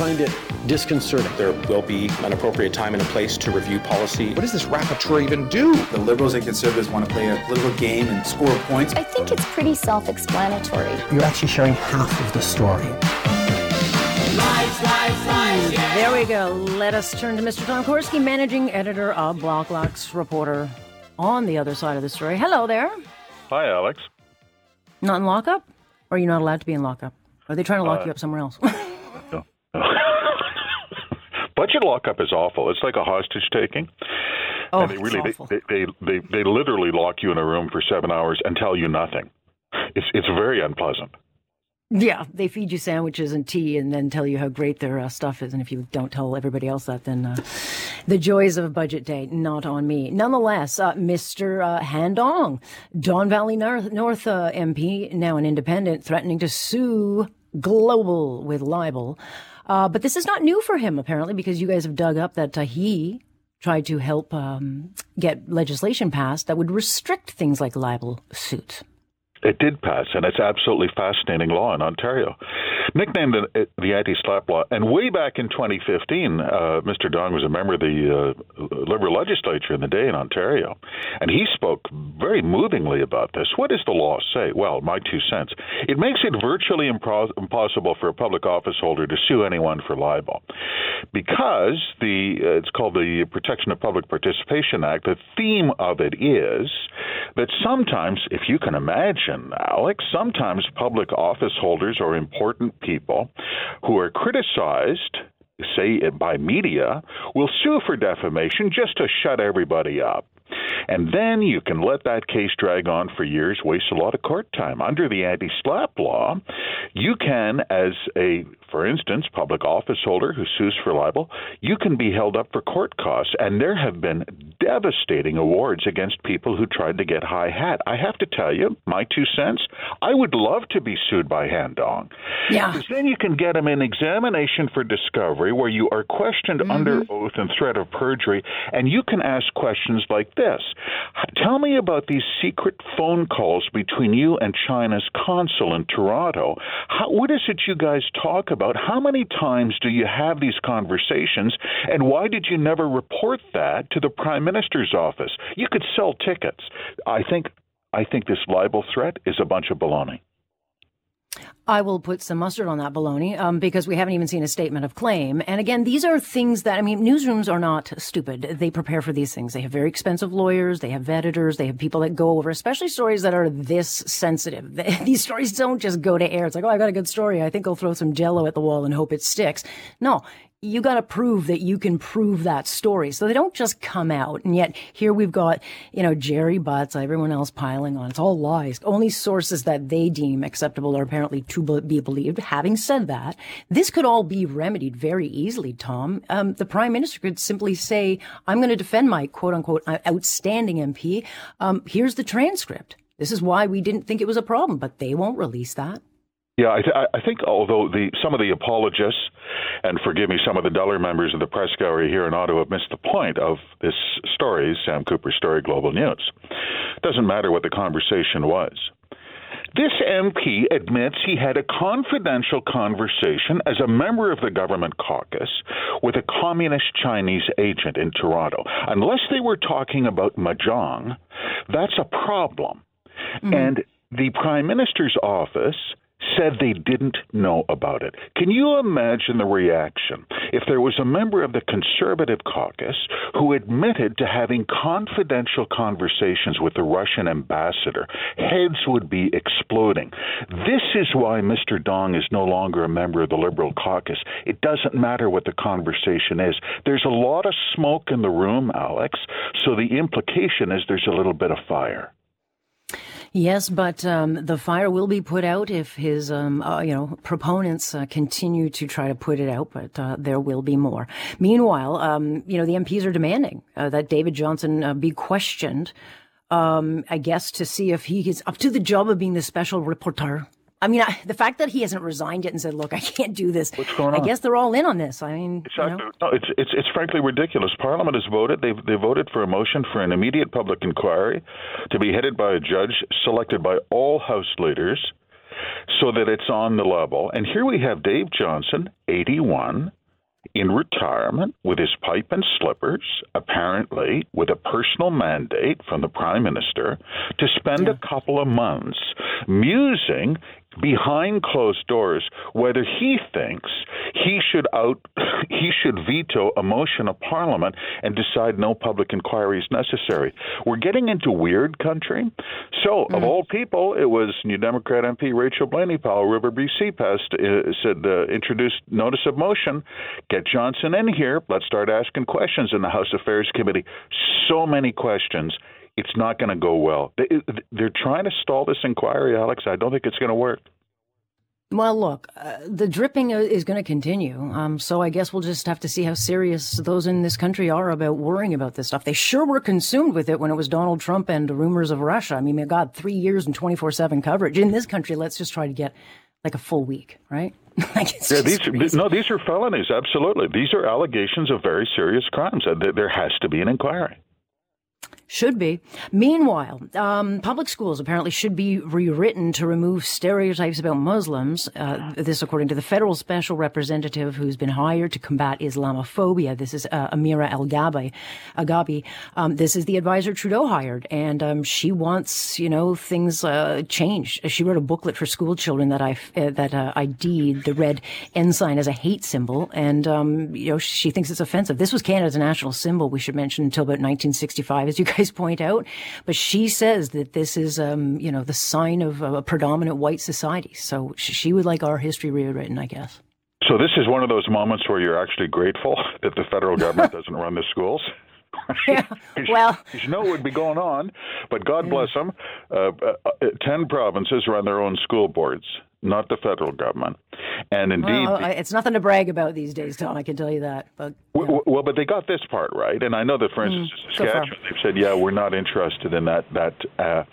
I find it disconcerting. There will be an appropriate time and a place to review policy. What does this rapporteur even do? The Liberals and Conservatives want to play a political game and score points. I think it's pretty self explanatory. You're actually sharing half of the story. Lies, lies, lies, yeah. There we go. Let us turn to Mr. Tom Korski, managing editor of Blacklock's reporter on the other side of the story. Hello there. Hi, Alex. Not in lockup? Or are you not allowed to be in lockup? Are they trying to lock uh, you up somewhere else? Budget lockup is awful. It's like a hostage taking. Oh, and they really it's awful. They, they, they they literally lock you in a room for seven hours and tell you nothing. It's it's very unpleasant. Yeah, they feed you sandwiches and tea and then tell you how great their uh, stuff is. And if you don't tell everybody else that, then uh, the joys of a budget day, not on me. Nonetheless, uh, Mr. Uh, Han Don Valley North, North uh, MP, now an independent, threatening to sue Global with libel. Uh, but this is not new for him, apparently, because you guys have dug up that he tried to help um, get legislation passed that would restrict things like libel suits. It did pass, and it's absolutely fascinating law in Ontario. Nicknamed the, the anti SLAPP law, and way back in 2015, uh, Mr. Dong was a member of the uh, Liberal legislature in the day in Ontario, and he spoke very movingly about this. What does the law say? Well, my two cents. It makes it virtually impro- impossible for a public office holder to sue anyone for libel, because the uh, it's called the Protection of Public Participation Act. The theme of it is that sometimes, if you can imagine Alex, sometimes public office holders or important people who are criticized say by media, will sue for defamation just to shut everybody up. And then you can let that case drag on for years, waste a lot of court time. Under the anti SLAPP law, you can, as a, for instance, public office holder who sues for libel, you can be held up for court costs. And there have been devastating awards against people who tried to get high hat. I have to tell you, my two cents, I would love to be sued by Han Dong. Yeah. Because then you can get him an examination for discovery where you are questioned Mm-hmm. under oath and threat of perjury, and you can ask questions like this Tell me about these secret phone calls between you and China's consul in Toronto. How, what is it you guys talk about? How many times do you have these conversations, and why did you never report that to the Prime Minister's office? You could sell tickets. I think I think this libel threat is a bunch of baloney. I will put some mustard on that baloney um, because we haven't even seen a statement of claim. And again, these are things that, I mean, newsrooms are not stupid. They prepare for these things. They have very expensive lawyers. They have editors. They have people that go over, especially stories that are this sensitive. These stories don't just go to air. It's like, oh, I got a good story. I think I'll throw some jello at the wall and hope it sticks. No, you got to prove that you can prove that story. So they don't just come out. And yet here we've got, you know, Gerry Butts, everyone else piling on. It's all lies. Only sources that they deem acceptable are apparently to be believed. Having said that, this could all be remedied very easily, Tom. Um, the prime minister could simply say, I'm going to defend my quote unquote uh, outstanding MP. Um, here's the transcript. This is why we didn't think it was a problem, but they won't release that. Yeah, I, th- I think although the some of the apologists, and forgive me, some of the duller members of the press gallery here in Ottawa have missed the point of this story, Sam Cooper's story, Global News. Doesn't matter what the conversation was. This MP admits he had a confidential conversation as a member of the government caucus with a communist Chinese agent in Toronto. Unless they were talking about mahjong, that's a problem. Mm-hmm. And the Prime Minister's office said they didn't know about it. Can you imagine the reaction if there was a member of the Conservative caucus who admitted to having confidential conversations with the Russian ambassador? Heads would be exploding. This is why Mr. Dong is no longer a member of the Liberal caucus. It doesn't matter what the conversation is. There's a lot of smoke in the room, Alex, so the implication is there's a little bit of fire. Yes, but um, the fire will be put out if his, um, uh, you know, proponents uh, continue to try to put it out. But uh, there will be more. Meanwhile, um, you know, the MPs are demanding uh, that David Johnston uh, be questioned. Um, I guess to see if he is up to the job of being the special rapporteur I mean, I, the fact that he hasn't resigned yet and said, "Look, I can't do this." What's going on? I guess they're all in on this. I mean, exactly. You know? no, it's it's it's frankly ridiculous. Parliament has voted. They they voted for a motion for an immediate public inquiry to be headed by a judge selected by all House leaders, so that it's on the level. And here we have Dave Johnston, eighty-one, in retirement with his pipe and slippers, apparently with a personal mandate from the Prime Minister to spend yeah. a couple of months musing behind closed doors whether he thinks he should out he should veto a motion of parliament and decide no public inquiry is necessary. We're getting into weird country. So, mm. of all people, it was New Democrat MP Rachel Blaney Powell River BC passed uh, said uh, introduced notice of motion. Get Johnston in here. Let's start asking questions in the House Affairs Committee. So many questions it's not going to go well. They, they're trying to stall this inquiry, Alex. I don't think it's going to work. Well, look, uh, the dripping is going to continue. Um, so I guess we'll just have to see how serious those in this country are about worrying about this stuff. They sure were consumed with it when it was Donald Trump and rumors of Russia. I mean, my God, three years and 24 7 coverage. In this country, let's just try to get like a full week, right? like yeah, these, no, these are felonies. Absolutely. These are allegations of very serious crimes. There has to be an inquiry. Should be. Meanwhile, um, public schools apparently should be rewritten to remove stereotypes about Muslims. Uh, this, according to the federal special representative who's been hired to combat Islamophobia. This is uh, Amira Elghawaby. Um, this is the advisor Trudeau hired, and um, she wants you know things uh, changed. She wrote a booklet for school children that I uh, that uh, I deed the red ensign as a hate symbol, and um, you know she thinks it's offensive. This was Canada's national symbol. We should mention until about 1965, as you guys guys point out. But she says that this is, um, you know, the sign of a predominant white society. So she would like our history rewritten, I guess. So this is one of those moments where you're actually grateful that the federal government doesn't run the schools. yeah, well, you know what would be going on, but God yeah. bless them. Uh, uh, uh, Ten provinces run their own school boards not the federal government. And indeed, well, it's nothing to brag about these days, Tom. I can tell you that. But well, well, but they got this part right, and I know that, for mm, instance, mm, Saskatchewan, they've said, yeah, we're not interested in that that uh,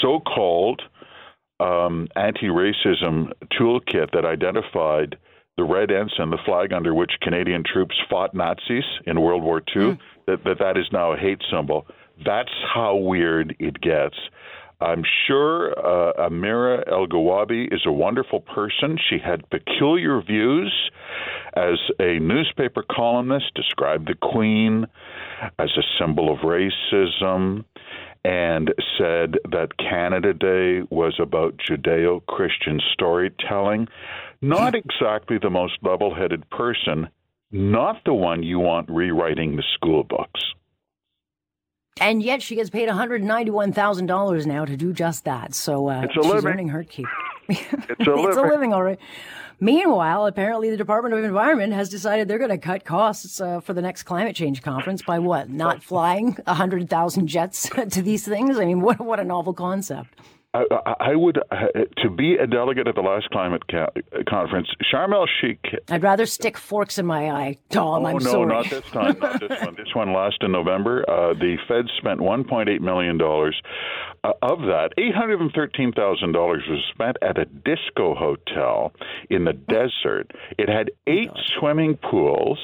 so-called um, anti-racism toolkit that identified the red ensign, the flag under which Canadian troops fought Nazis in World War II. Mm. That, that that is now a hate symbol. That's how weird it gets. I'm sure uh, Amira Elghawaby is a wonderful person. She had peculiar views as a newspaper columnist, described the Queen as a symbol of racism, and said that Canada Day was about Judeo Christian storytelling. Not exactly the most level headed person, not the one you want rewriting the school books. And yet she gets paid $191,000 now to do just that. So uh, it's a she's living. earning her keep. it's a living. it's a living, all right. Meanwhile, apparently the Department of Environment has decided they're going to cut costs uh, for the next climate change conference by what? Not flying 100,000 jets to these things? I mean, what, what a novel concept. I, I would uh, to be a delegate at the last climate ca- conference. Sharm el Sheikh. I'd rather stick forks in my eye, Tom. Oh I'm no, sorry. not this time. Not this one. This one last in November. Uh, the Fed spent 1.8 million dollars. Uh, of that, $813,000 was spent at a disco hotel in the desert. It had eight swimming pools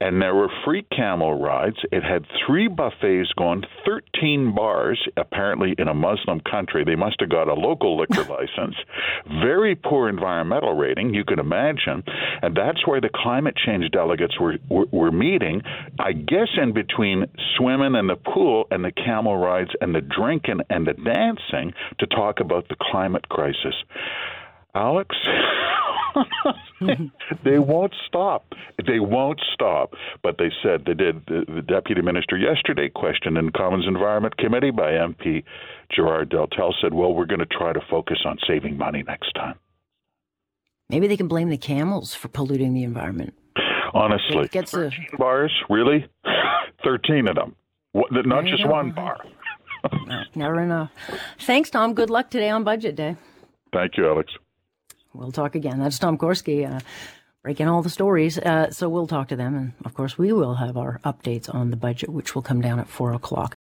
and there were free camel rides. It had three buffets going, 13 bars, apparently in a Muslim country. They must have got a local liquor license. Very poor environmental rating, you can imagine. And that's where the climate change delegates were, were, were meeting, I guess, in between swimming in the pool and the camel rides and the drinking and the dancing to talk about the climate crisis. Alex, they won't stop. They won't stop. But they said they did. The, the deputy minister yesterday questioned in Commons Environment Committee by MP Gérard Deltell said, "Well, we're going to try to focus on saving money next time." Maybe they can blame the camels for polluting the environment. Honestly, gets a... bars really, thirteen of them, not just one bar. never enough. Thanks, Tom. Good luck today on Budget Day. Thank you, Alex. We'll talk again. That's Tom Korski, Uh, breaking all the stories. Uh, so we'll talk to them. And of course, we will have our updates on the budget, which will come down at four o'clock.